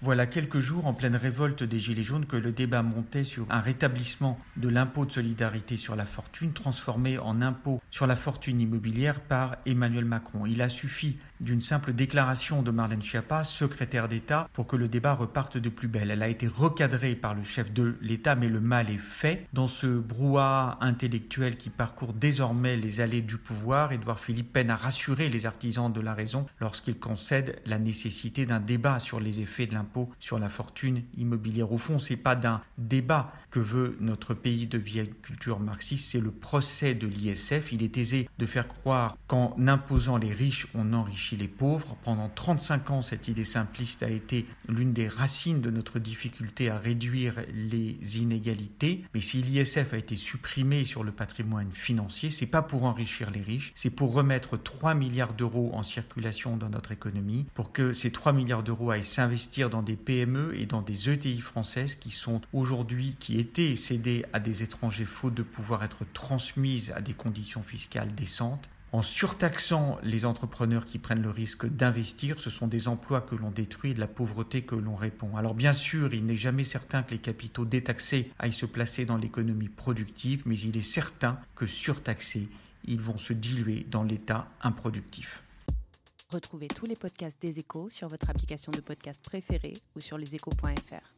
Voilà quelques jours en pleine révolte des Gilets jaunes que le débat montait sur un rétablissement de l'impôt de solidarité sur la fortune transformé en impôt sur la fortune immobilière par Emmanuel Macron. Il a suffi d'une simple déclaration de Marlène Schiappa, secrétaire d'État, pour que le débat reparte de plus belle. Elle a été recadrée par le chef de l'État, mais le mal est fait. Dans ce brouhaha intellectuel qui parcourt désormais les allées du pouvoir, Édouard Philippe peine à rassurer les artisans de la raison lorsqu'il concède la nécessité d'un débat sur les effets de l'impôt sur la fortune immobilière. Au fond, c'est pas d'un débat que veut notre pays de vieille culture marxiste, c'est le procès de l'ISF. Il est aisé de faire croire qu'en imposant les riches, on enrichit les pauvres. Pendant 35 ans, cette idée simpliste a été l'une des racines de notre difficulté à réduire les inégalités. Mais si l'ISF a été supprimé sur le patrimoine financier, c'est pas pour enrichir les riches, c'est pour remettre 3 milliards d'euros en circulation dans notre économie, pour que ces 3 milliards d'euros aillent s'investir dans des PME et dans des ETI françaises qui sont aujourd'hui, qui étaient cédées à des étrangers faute de pouvoir être transmises à des conditions fiscales décentes en surtaxant les entrepreneurs qui prennent le risque d'investir, ce sont des emplois que l'on détruit et de la pauvreté que l'on répond. Alors bien sûr, il n'est jamais certain que les capitaux détaxés aillent se placer dans l'économie productive, mais il est certain que surtaxés, ils vont se diluer dans l'état improductif. Retrouvez tous les podcasts des échos sur votre application de podcast préférée ou sur leséchos.fr.